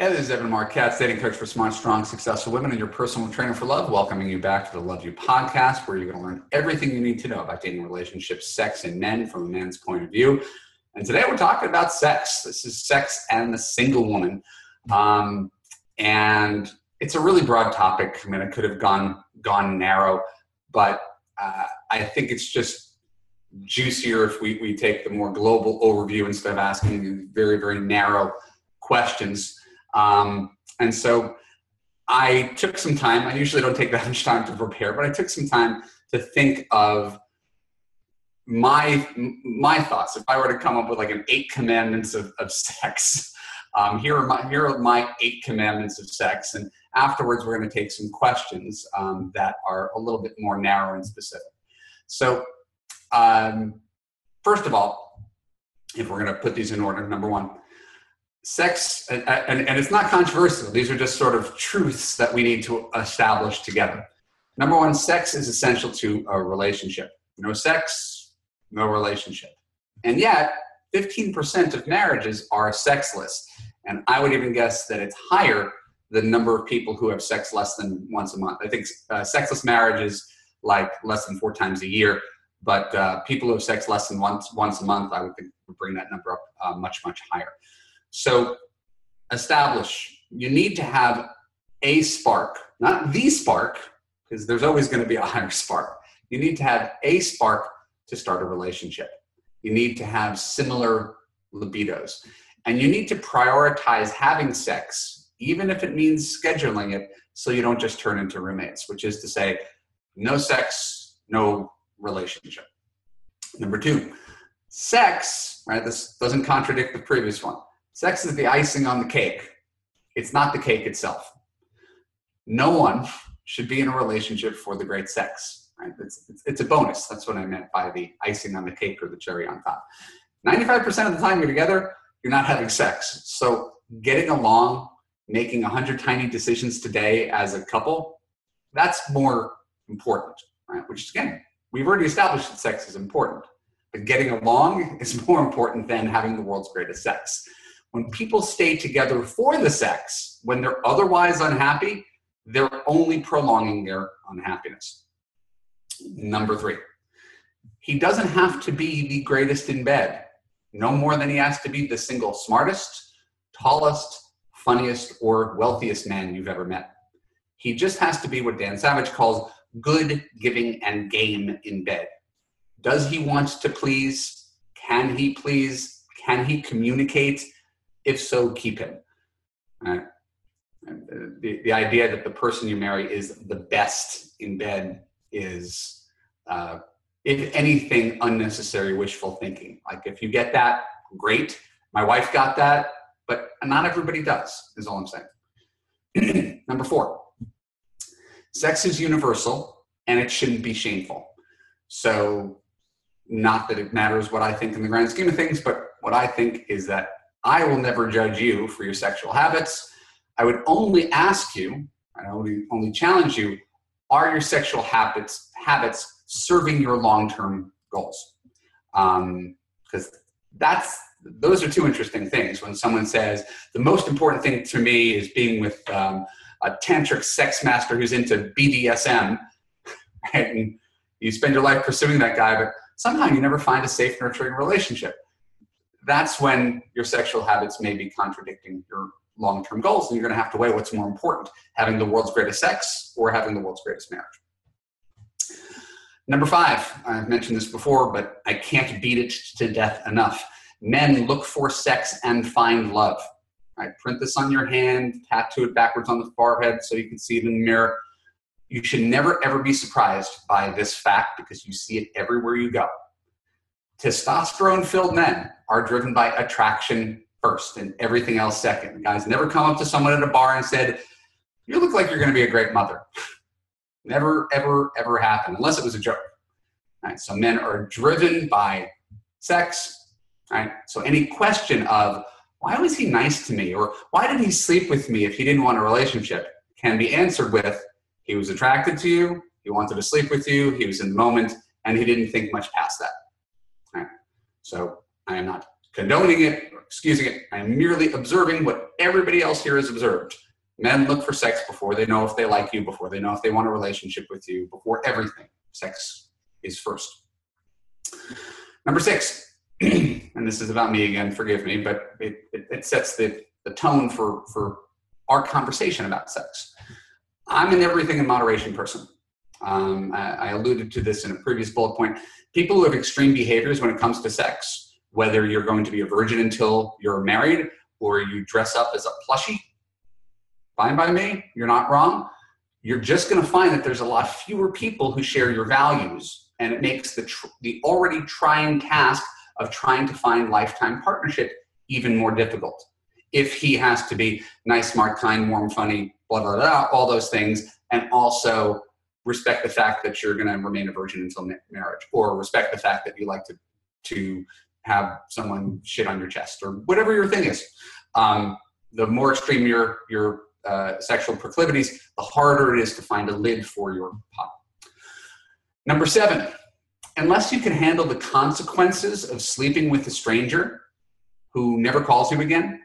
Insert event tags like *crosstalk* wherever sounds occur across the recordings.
Hey, this is Evan Marc Katz, dating coach for smart, strong, successful women and your personal trainer for love, welcoming you back to the Love You podcast, where you're going to learn everything you need to know about dating relationships, sex, and men from a man's point of view. And today we're talking about sex. This is sex and the single woman. Um, and it's a really broad topic. I mean, it could have gone gone narrow, but uh, I think it's just juicier if we, we take the more global overview instead of asking very, very narrow questions. Um, and so I took some time. I usually don't take that much time to prepare, but I took some time to think of my my thoughts. If I were to come up with like an eight commandments of, of sex, *laughs* um, here are my here are my eight commandments of sex, and afterwards we're going to take some questions um, that are a little bit more narrow and specific. So, um, first of all, if we're going to put these in order, number one, sex, and, and, and it's not controversial, these are just sort of truths that we need to establish together. Number one, sex is essential to a relationship. No sex, no relationship. And yet, 15% of marriages are sexless. And I would even guess that it's higher the number of people who have sex less than once a month. I think uh, sexless marriage is like less than four times a year, but uh, people who have sex less than once once a month, I would think would bring that number up uh, much much higher. So establish you need to have a spark, not the spark, because there's always going to be a higher spark. You need to have a spark to start a relationship. You need to have similar libidos. And you need to prioritize having sex, even if it means scheduling it, so you don't just turn into roommates, which is to say, no sex, no relationship. Number two, sex, right? This doesn't contradict the previous one. Sex is the icing on the cake. It's not the cake itself. No one should be in a relationship for the great sex. Right? It's, it's, it's a bonus. That's what I meant by the icing on the cake or the cherry on top. 95% of the time you're together, you're not having sex. So getting along, making 100 tiny decisions today as a couple, that's more important, right? Which again, we've already established that sex is important, but getting along *laughs* is more important than having the world's greatest sex. When people stay together for the sex, when they're otherwise unhappy, they're only prolonging their unhappiness. Number three, he doesn't have to be the greatest in bed, no more than he has to be the single smartest, tallest, funniest, or wealthiest man you've ever met. He just has to be what Dan Savage calls good, giving, and game in bed. Does he want to please? Can he please? Can he communicate? If so, keep him. Right? The, the idea that the person you marry is the best in bed is, uh, if anything, unnecessary wishful thinking. Like if you get that, great. My wife got that, but not everybody does, is all I'm saying. *clears throat* Number four, sex is universal and it shouldn't be shameful. So, not that it matters what I think in the grand scheme of things, but what I think is that I will never judge you for your sexual habits. I would only ask you, I only, only challenge you, are your sexual habits habits serving your long-term goals? Because um, that's those are two interesting things. When someone says the most important thing to me is being with um, a tantric sex master who's into BDSM, *laughs* and you spend your life pursuing that guy, but somehow you never find a safe, nurturing relationship that's when your sexual habits may be contradicting your long term goals. And you're going to have to weigh what's more important having the world's greatest sex or having the world's greatest marriage. Number five, I've mentioned this before, but I can't beat it to death enough. Men look for sex and find love. Right? Print this on your hand, tattoo it backwards on the forehead so you can see it in the mirror. You should never ever be surprised by this fact because you see it everywhere you go testosterone filled men are driven by attraction first and everything else second. Guys never come up to someone at a bar and said, You look like you're going to be a great mother. *laughs* never, ever, ever happened unless it was a joke. Right? So men are driven by sex. Right? So any question of why was he nice to me or why did he sleep with me if he didn't want a relationship can be answered with he was attracted to you, he wanted to sleep with you, he was in the moment, and he didn't think much past that. So I am not condoning it or excusing it, I'm merely observing what everybody else here has observed. Men look for sex before they know if they like you, before they know if they want a relationship with you, before everything. Sex is first. Number six, *clears throat* and this is about me again, forgive me, but it, it, it sets the, the tone for, for our conversation about sex. I'm an everything in moderation person. Um, I, I alluded to this in a previous bullet point. People who have extreme behaviors when it comes to sex, whether you're going to be a virgin until you're married or you dress up as a plushie, fine by me, you're not wrong. You're just going to find that there's a lot fewer people who share your values, and it makes the, tr- the already trying task of trying to find lifetime partnership even more difficult. If he has to be nice, smart, kind, warm, funny, blah, blah, blah, all those things, and also respect the fact that you're going to remain a virgin until marriage, or respect the fact that you like to to have someone shit on your chest, or whatever your thing is. Um, the more extreme your your uh, sexual proclivities, the harder it is to find a lid for your pot. Number seven, unless you can handle the consequences of sleeping with a stranger who never calls you again,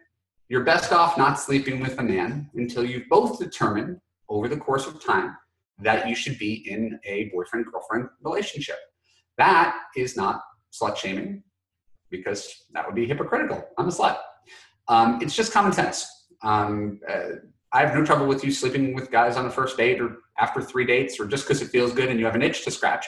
you're best off not sleeping with a man until you've both determined over the course of time that you should be in a boyfriend girlfriend relationship. That is not slut shaming because that would be hypocritical. I'm a slut. Um, it's just common sense. Um, uh, I have no trouble with you sleeping with guys on the first date or after three dates or just because it feels good and you have an itch to scratch.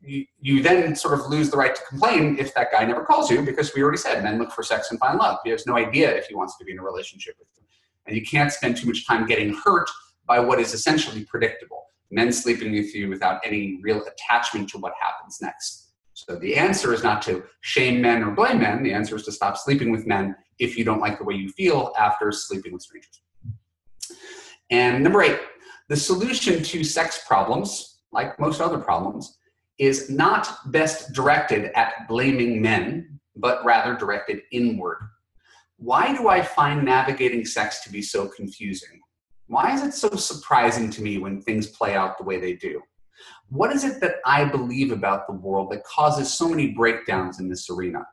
You, you then sort of lose the right to complain if that guy never calls you because we already said men look for sex and find love. He has no idea if he wants to be in a relationship with you. And you can't spend too much time getting hurt by what is essentially predictable men sleeping with you without any real attachment to what happens next. So the answer is not to shame men or blame men. The answer is to stop sleeping with men if you don't like the way you feel after sleeping with strangers. And number eight, the solution to sex problems, like most other problems, is not best directed at blaming men, but rather directed inward. Why do I find navigating sex to be so confusing? Why is it so surprising to me when things play out the way they do? What is it that I believe about the world that causes so many breakdowns in this arena?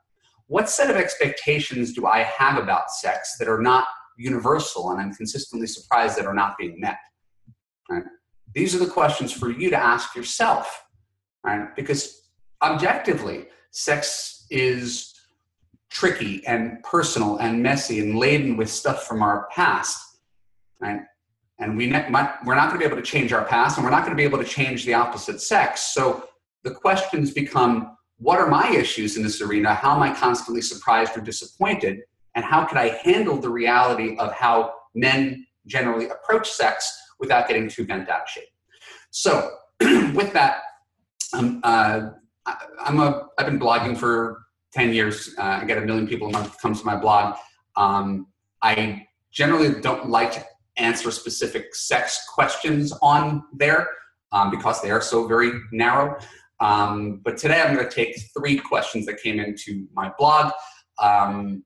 What set of expectations do I have about sex that are not universal and I'm consistently surprised that are not being met? Right? These are the questions for you to ask yourself, right? Because objectively, sex is tricky and personal and messy and laden with stuff from our past, right? And we ne- might, we're not going to be able to change our past and we're not going to be able to change the opposite sex. So the questions become what are my issues in this arena? How am i constantly surprised or disappointed? And how can i handle the reality of how men generally approach sex without getting too bent out of shape? So *clears throat* with that um, uh, i'm a i've been blogging for 10 years. Uh, i get a million people a month comes to my blog. Um, i generally don't like answer specific sex questions on there um, because they are so very narrow. Um, but today I'm going to take three questions that came into my blog. Um,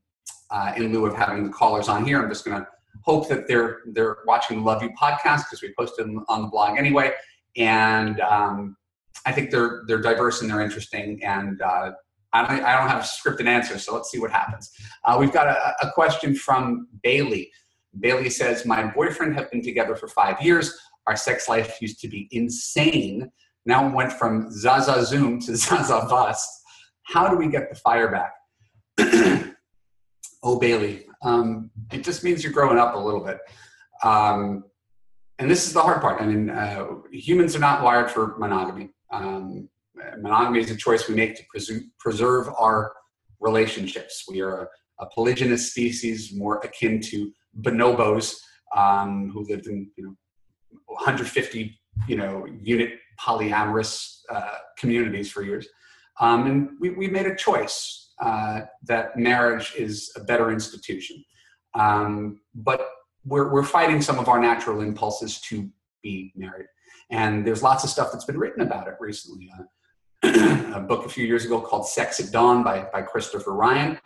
uh, in lieu of having the callers on here, I'm just going to hope that they're they're watching the Love You podcast because we posted them on the blog anyway, and um, I think they're they're diverse and they're interesting. And uh, I don't I don't have scripted answers, so let's see what happens. Uh, we've got a, a question from Bailey. Bailey says, My boyfriend have been together for five years. Our sex life used to be insane. Now went from Zaza Zoom to *laughs* Zaza Bust. How do we get the fire back? *clears throat* oh, Bailey, um, it just means you're growing up a little bit. Um, and this is the hard part. I mean, uh, humans are not wired for monogamy. Um, monogamy is a choice we make to preserve, preserve our relationships. We are a, a polygynous species, more akin to bonobos um, who lived in you know 150 you know unit polyamorous uh, communities for years, um, and we, we made a choice uh, that marriage is a better institution, um, but we're we're fighting some of our natural impulses to be married, and there's lots of stuff that's been written about it recently. Uh, *clears throat* a book a few years ago called Sex at Dawn by, by Christopher Ryan,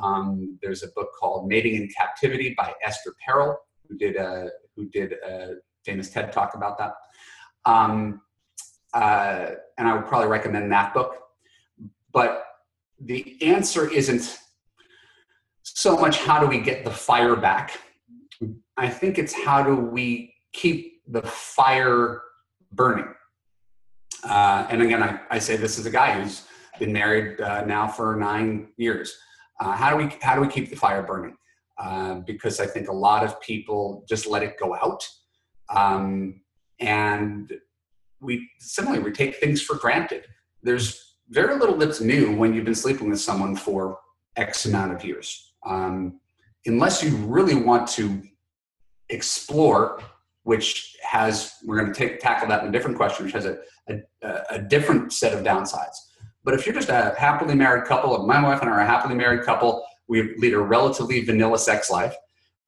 um, there's a book called Mating in Captivity by Esther Perel, who did a, who did a famous TED talk about that. Um, uh, and I would probably recommend that book. But the answer isn't so much how do we get the fire back. I think it's how do we keep the fire burning. Uh, and again, I, I say this as a guy who's been married uh, now for nine years. Uh, how do we how do we keep the fire burning? Uh, because I think a lot of people just let it go out, um, and we similarly we take things for granted. There's very little that's new when you've been sleeping with someone for X amount of years, um, unless you really want to explore. Which has we're going to take tackle that in a different question, which has a, a, a different set of downsides. But if you're just a happily married couple, my wife and I are a happily married couple, we lead a relatively vanilla sex life.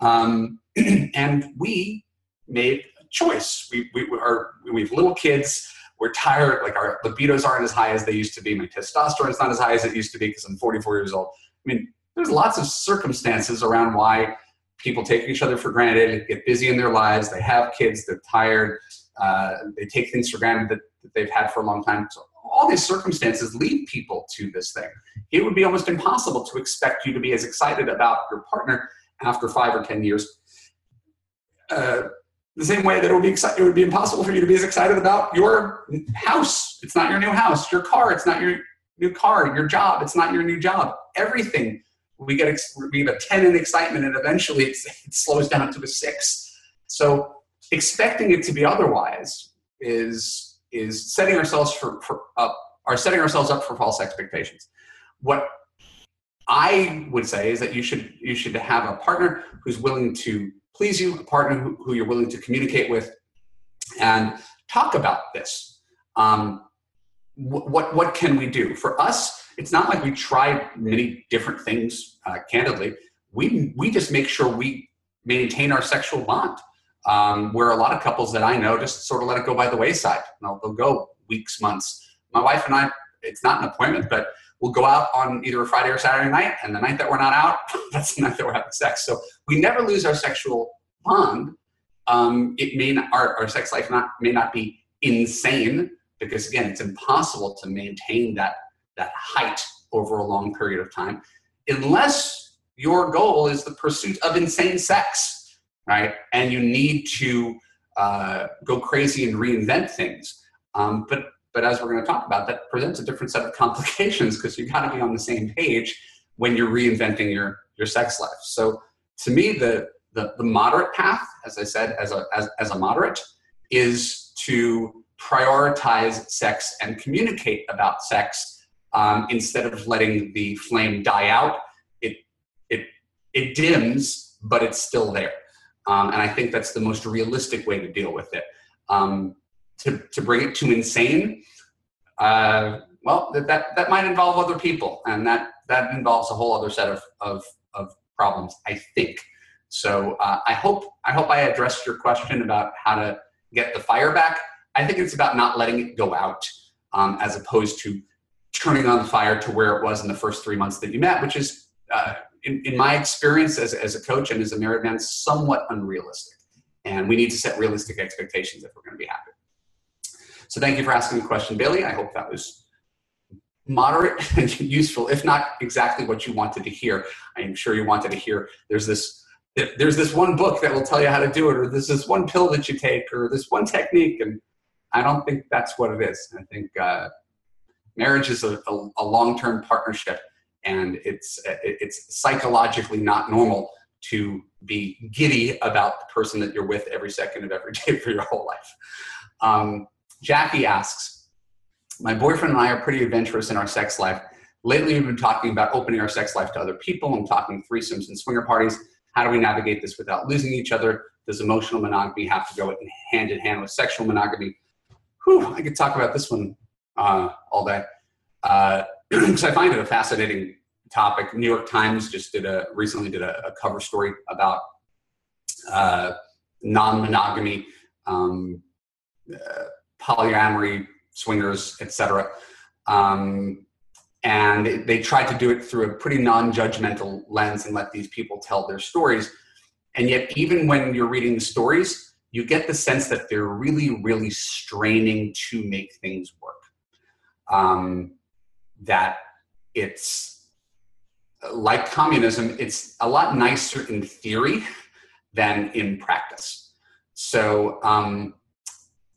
Um, *clears throat* and we made a choice. We, we, are, we have little kids. We're tired. Like our libidos aren't as high as they used to be. My testosterone is not as high as it used to be because I'm 44 years old. I mean, there's lots of circumstances around why people take each other for granted, get busy in their lives, they have kids, they're tired, uh, they take things for granted that, that, they've had for a long time. So all these circumstances lead people to this thing. It would be almost impossible to expect you to be as excited about your partner after five or 10 years. Uh, the same way that it would be exci- it would be impossible for you to be as excited about your house. It's not your new house. Your car. It's not your new car. Your job. It's not your new job. Everything we get ex- we get a 10 in excitement, and eventually it slows down to a six. So expecting it to be otherwise is is setting ourselves for, for up are setting ourselves up for false expectations. What I would say is that you should you should have a partner who's willing to please you, a partner who, who you're willing to communicate with, and talk about this. Um, what what can we do for us? It's not like we try many different things. Uh, candidly, we we just make sure we maintain our sexual bond um, where a lot of couples that I know just sort of let it go by the wayside. they'll go weeks, months. My wife and I, it's not an appointment, but we'll go out on either a Friday or Saturday night, and the night that we're not out, *laughs* that's the night that we're having sex. So we never lose our sexual bond. Um, it may not, our, our sex life not may not be insane because again, it's impossible to maintain that that height over a long period of time unless your goal is the pursuit of insane sex right? And you need to uh, go crazy and reinvent things. Um, but but as we're going to talk about, that presents a different set of *laughs* complications because you got to be on the same page when you're reinventing your your sex life. So to me, the the, the moderate path, as I said, as a as, as a moderate, is to prioritize sex and communicate about sex um, instead of letting the flame die out. It it it dims, but it's still there. Um, and I think that's the most realistic way to deal with it. Um, to, to bring it to insane, uh, well, that, that, that might involve other people, and that, that involves a whole other set of, of, of problems, I think. So uh, I hope I hope I addressed your question about how to get the fire back. I think it's about not letting it go out, um, as opposed to turning on the fire to where it was in the first three months that you met, which is uh, in, in my experience as, as a coach and as a married man, somewhat unrealistic. And we need to set realistic expectations if we're going to be happy. So thank you for asking the question, Bailey. I hope that was moderate *laughs* and useful, if not exactly what you wanted to hear. I am sure you wanted to hear there's this there's this one book that will tell you how to do it, or there's this one pill that you take, or this one technique. And I don't think that's what it is. I think uh, marriage is a, a, a long-term partnership and it's it's psychologically not normal to be giddy about the person that you're with every second of every *laughs* day for your whole life. Um, Jackie asks, my boyfriend and I are pretty adventurous in our sex life. Lately, we've been talking about opening our sex life to other people and talking threesomes and swinger parties. How do we navigate this without losing each other? Does emotional monogamy have to go hand in hand with sexual monogamy? Whew, I could talk about this one uh, all day. Uh, *clears throat* because I find it a fascinating topic. New York Times just did a recently did a, a cover story about uh, non-monogamy, um, uh, polyamory, swingers, etc. Um, and they, they tried to do it through a pretty non-judgmental lens and let these people tell their stories. And yet, even when you're reading the stories, you get the sense that they're really, really straining to make things work. Um, that it's like communism, it's a lot nicer in theory than in practice. So, um,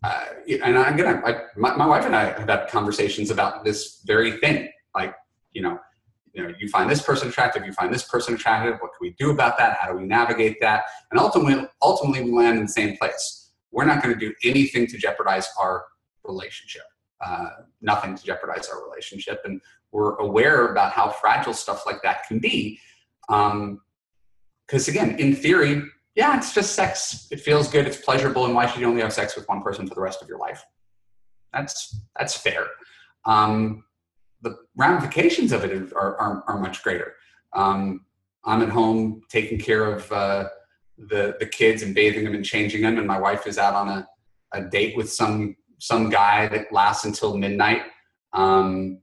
uh, and I'm gonna, I, my, my wife and I have had conversations about this very thing. Like, you know, you know, you find this person attractive, you find this person attractive. What can we do about that? How do we navigate that? And ultimately, ultimately, we land in the same place. We're not going to do anything to jeopardize our relationship. Uh, nothing to jeopardize our relationship, and we're aware about how fragile stuff like that can be. Because um, again, in theory, yeah, it's just sex. It feels good. It's pleasurable, and why should you only have sex with one person for the rest of your life? That's that's fair. Um, the ramifications of it are, are, are much greater. Um, I'm at home taking care of uh, the, the kids and bathing them and changing them, and my wife is out on a, a date with some some guy that lasts until midnight. Um,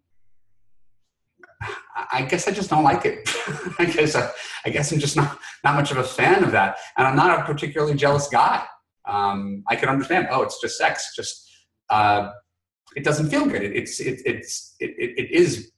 I guess I just don't like it. *laughs* I guess I, I, guess I'm just not not much of a fan of that, and I'm not a particularly jealous guy. Um, I can understand. Oh, it's just sex. Just uh, it doesn't feel good. It, it's it, it's it, it is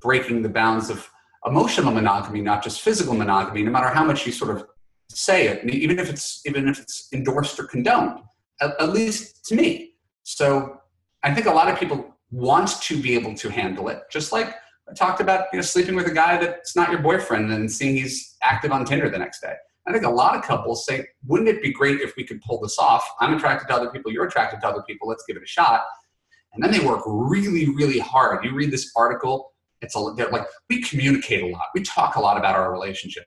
breaking the bounds of emotional monogamy, not just physical monogamy. No matter how much you sort of say it, even if it's even if it's endorsed or condoned, at, at least to me. So I think a lot of people want to be able to handle it, just like I talked about you know sleeping with a guy that's not your boyfriend and seeing he's active on Tinder the next day. I think a lot of couples say, wouldn't it be great if we could pull this off? I'm attracted to other people, you're attracted to other people, let's give it a shot. And then they work really, really hard. You read this article, it's a, they're like, we communicate a lot. We talk a lot about our relationship.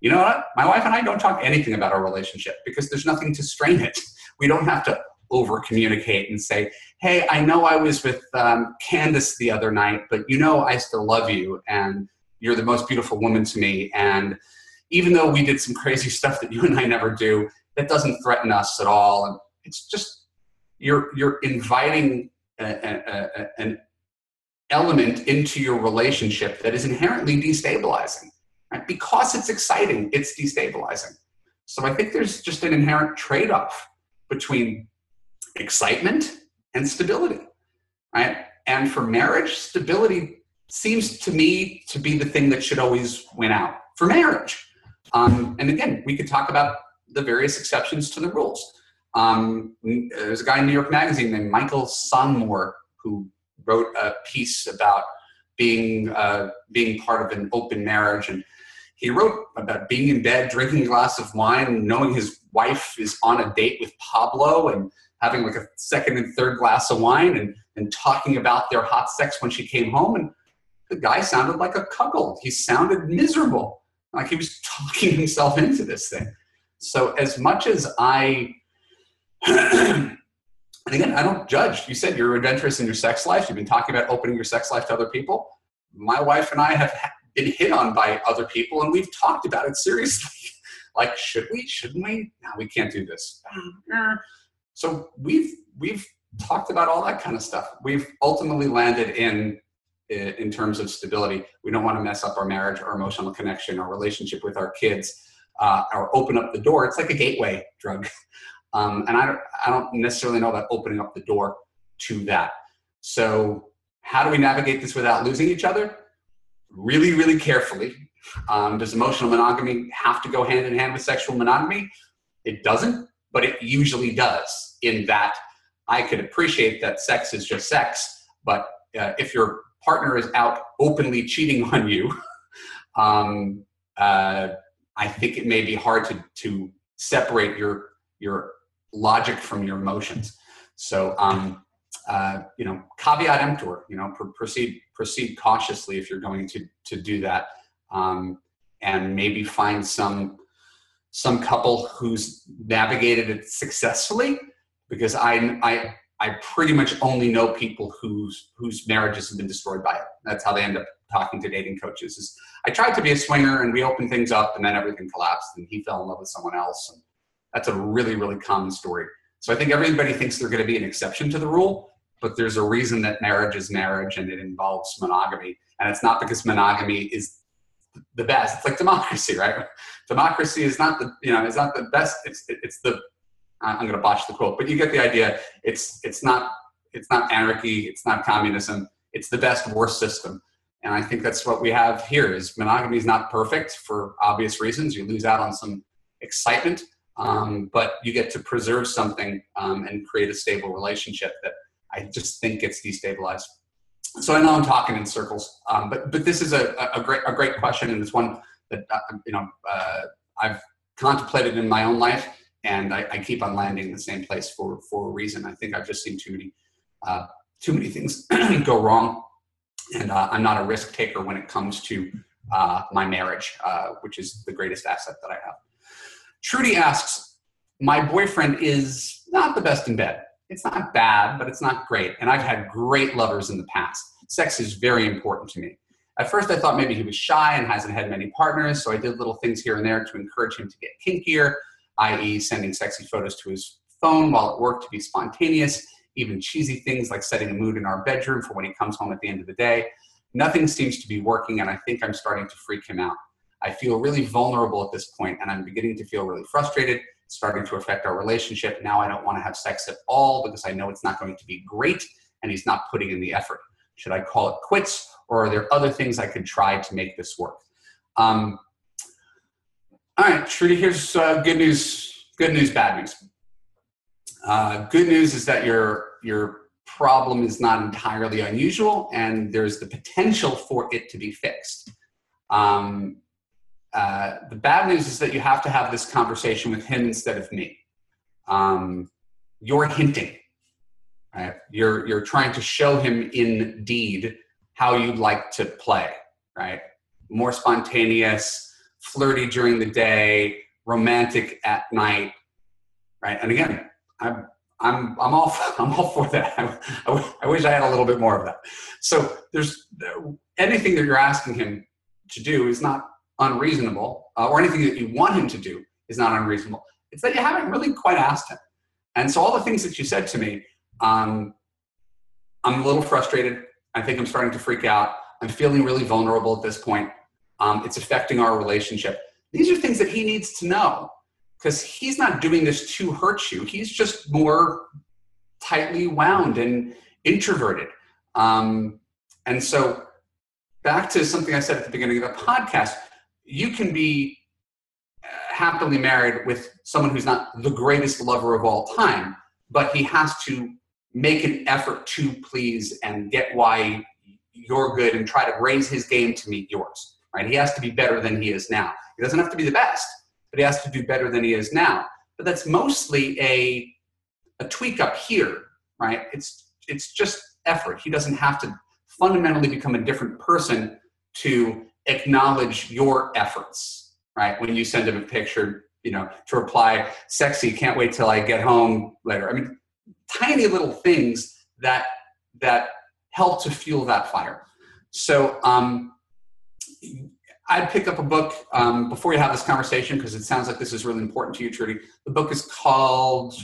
You know what? My wife and I don't talk anything about our relationship because there's nothing to strain it. *laughs* We don't have to over communicate and say, hey, I know I was with um, Candace the other night, but you know I still love you and you're the most beautiful woman to me. And even though we did some crazy *laughs* stuff that you and I never do, that doesn't threaten us at all. And it's just, you're, you're inviting a, a, a, an element into your relationship that is inherently destabilizing. Right? Because it's exciting, it's destabilizing. So I think there's just an inherent trade off between excitement and stability. Right? And for marriage, stability seems to me to be the thing that should always win out for marriage. Um, and again, we could talk about the various exceptions to the rules. Um, there's a guy in New York Magazine named Michael Sonmor who wrote a piece about being uh, being part of an open marriage, and he wrote about being in bed, drinking a glass of wine, knowing his wife is on a date with Pablo, and having like a second and third glass of wine, and and talking about their hot sex when she came home, and the guy sounded like a cuckold. He sounded miserable, like he was *laughs* talking himself into this thing. So as much as I *clears throat* and again, I don't judge. You said you're adventurous in your sex life. You've been talking about opening your sex life to other people. My wife and I have been hit on by other people, and we've talked about it seriously. *laughs* like, should we? Shouldn't we? No, we can't do this. Mm, So we've we've talked about all that kind of stuff. We've ultimately landed in in terms of stability. We don't want to mess up our marriage, our emotional connection, our relationship with our kids, uh, or open up the door. It's like a gateway drug. *laughs* Um, and I don't, I don't necessarily know about opening up the door to that. So, how do we navigate this without losing each other? Really, really carefully. Um, does emotional monogamy have to go hand in hand with sexual monogamy? It doesn't, but it usually does, in that I could appreciate that sex is just sex, but uh, if your partner is out openly cheating on you, *laughs* um, uh, I think it may be hard to, to separate your, your logic from your emotions. So, um, uh, you know, caveat emptor. You know, pr- proceed proceed cautiously if you're going to to do that, um, and maybe find some some couple who's navigated it successfully. Because I I I pretty much only know people whose whose marriages have been destroyed by it. That's how they end up talking to dating coaches. Is I tried to be a swinger and we opened things up and then everything collapsed and he fell in love with someone else and that's a really, really common story. So I think everybody thinks they're going to be an exception to the rule, but there's a reason that marriage is marriage and it involves monogamy. And it's not because monogamy is the best. It's like democracy, *laughs* right? Democracy is not the, you know, it's not the best. It's, it's the, I'm going to botch the quote, but you get the idea. It's, it's not, it's not anarchy. It's not communism. It's the best worst system. And I think that's what we have here is monogamy is not perfect for obvious reasons. You lose out on some excitement, um, but you get to preserve something um, and create a stable relationship that I just think gets destabilized. So I know I'm talking in circles, um, but but this is a, a great a great question, and it's one that uh, you know uh, I've contemplated in my own life, and I, I, keep on landing in the same place for for a reason. I think I've just seen too many uh, too many things *clears throat* go wrong, and uh, I'm not a risk taker when it comes to uh, my marriage, uh, which is the greatest asset that I have. Trudy asks, "My boyfriend is not the best in bed. It's not bad, but it's not great, and I've had great lovers in the past. Sex is very important to me." At first, I thought maybe he was shy and hasn't had many partners, so I did little things here and there to encourage him to get kinkier, i.e., sending sexy photos to his phone while at work to be spontaneous, even cheesy things like setting a mood in our bedroom for when he comes home at the end of the day. Nothing seems to be working, and I think I'm starting to freak him out. I feel really vulnerable at this point, and I'm beginning to feel really frustrated, starting to affect our relationship. Now I don't want to have sex at all because I know it's not going to be great, and he's not putting in the effort. Should I call it quits, or are there other things I could try to make this work? Um, all right, Trudy, here's uh, good news. Good news, bad news. Uh, good news is that your your problem is not entirely unusual, and there's the potential for it to be fixed. Um, uh, the bad news is that you have to have this conversation with him instead of me. Um, you're hinting. Right? You're you're trying to show him in deed how you'd like to play, right? More spontaneous, flirty during the day, romantic at night, right? And again, I'm I'm I'm all *laughs* I'm all for that. *laughs* I, I wish I had a little bit more of that. So there's anything that you're asking him to do is not unreasonable, uh, or anything that you want him to do is not unreasonable. It's that you haven't really quite asked him. And so all the things that you said to me, um, I'm a little frustrated. I think I'm starting to freak out. I'm feeling really vulnerable at this point. Um, it's affecting our relationship. These are things that he needs to know because he's not doing this to hurt you. He's just more tightly wound and introverted. Um, and so, back to something I said at the beginning of the podcast, you can be uh, happily married with someone who's not the greatest lover of all time, but he has to make an effort to please and get why you're good and try to raise his game to meet yours. Right? He has to be better than he is now. He doesn't have to be the best, but he has to do better than he is now. But that's mostly a a tweak up here, right? It's it's just effort. He doesn't have to fundamentally become a different person to acknowledge your efforts, right? When you send him a picture, you know, to reply, sexy, can't wait till I get home later. I mean, tiny little things that that help to fuel that fire. So um, I'd pick up a book um, before you have this conversation because it sounds like this is really important to you, Trudy. The book is called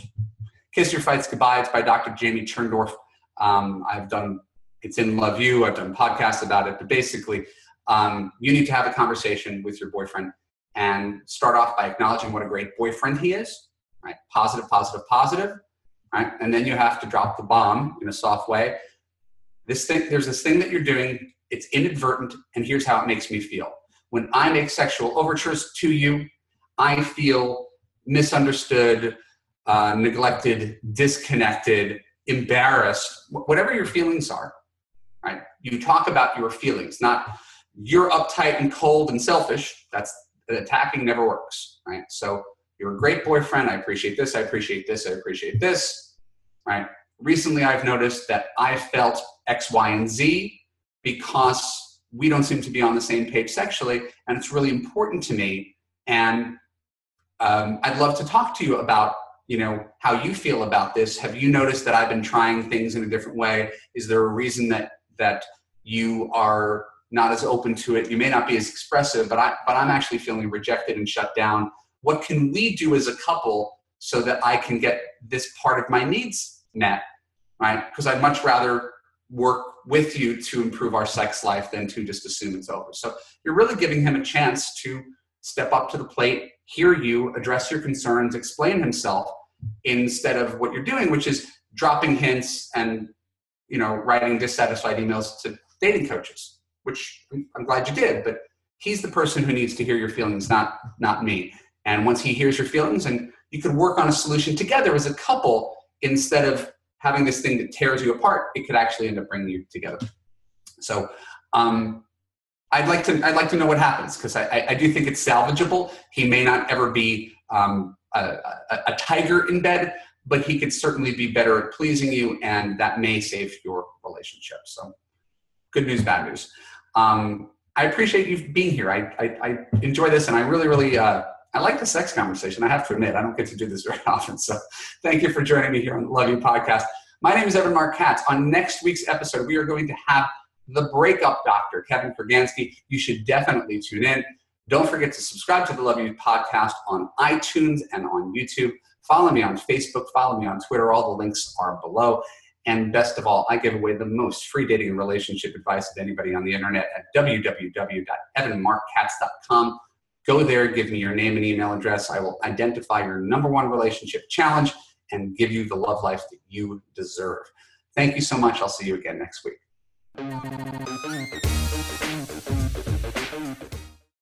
"Kiss Your Fights Goodbye." It's by Dr. Jamie Turndorf. Um, I've done it's in Love You. I've done podcasts about it, but basically, um, you need to have a conversation with your boyfriend and start off by acknowledging what a great boyfriend he is. Right, positive, positive, positive right? And then you have to drop the bomb in a soft way. This thing, there's this thing that you're doing, it's inadvertent, and here's how it makes me feel. When I make sexual overtures to you, I feel misunderstood, uh, neglected, disconnected, embarrassed, whatever your feelings are, right? You talk about your feelings, not you're uptight and cold and selfish. That's attacking never works, right? So you're a great boyfriend. I appreciate this. I appreciate this. I appreciate this. Right. Recently, I've noticed that I felt X, Y, and Z because we don't seem to be on the same page sexually, and it's really important to me. And um, I'd love to talk to you about you know how you feel about this have you noticed that i've been trying things in a different way is there a reason that that you are not as open to it you may not be as expressive but i but i'm actually feeling rejected and shut down what can we do as a couple so that I can get this part of my needs met, right? Because I'd much rather work with you to improve our sex life than to just assume it's over. So you're really giving him a chance to step up to the plate, hear you, address your concerns, explain himself instead of what you're doing, which is dropping hints and you know writing dissatisfied emails to dating coaches, which I'm glad you did, but he's the person who needs to hear your feelings, not not me. And once he hears your feelings, and you could work on a solution together as a couple instead of having this thing that tears you apart, it could actually end up bringing you together. So um, I'd like to I'd like to know what happens because I, I, do think it's salvageable. He may not ever be um, a, a, a, tiger in bed, but he could certainly be better at pleasing you, and that may save your relationship. So, good news, bad news. Um, I appreciate you being here. I, I, I enjoy this, and I really, really, uh, I like the sex conversation. I have to admit, I don't get to do this *laughs* very often. So, thank you for joining me here on the Love You podcast. My name is Evan Marc Katz. On next week's episode, we are going to have the breakup doctor, Kevin Kurganski. You should definitely tune in. Don't forget to subscribe to the Love You podcast on iTunes and on YouTube. Follow me on Facebook, follow me on Twitter. All the links are below. And best of all, I give away the most free dating and relationship advice of anybody on the internet at www.evanmarckatz.com. Go there, give me your name and email address. I will identify your number one relationship challenge and give you the love life that you deserve. Thank you so much. I'll see you again next week.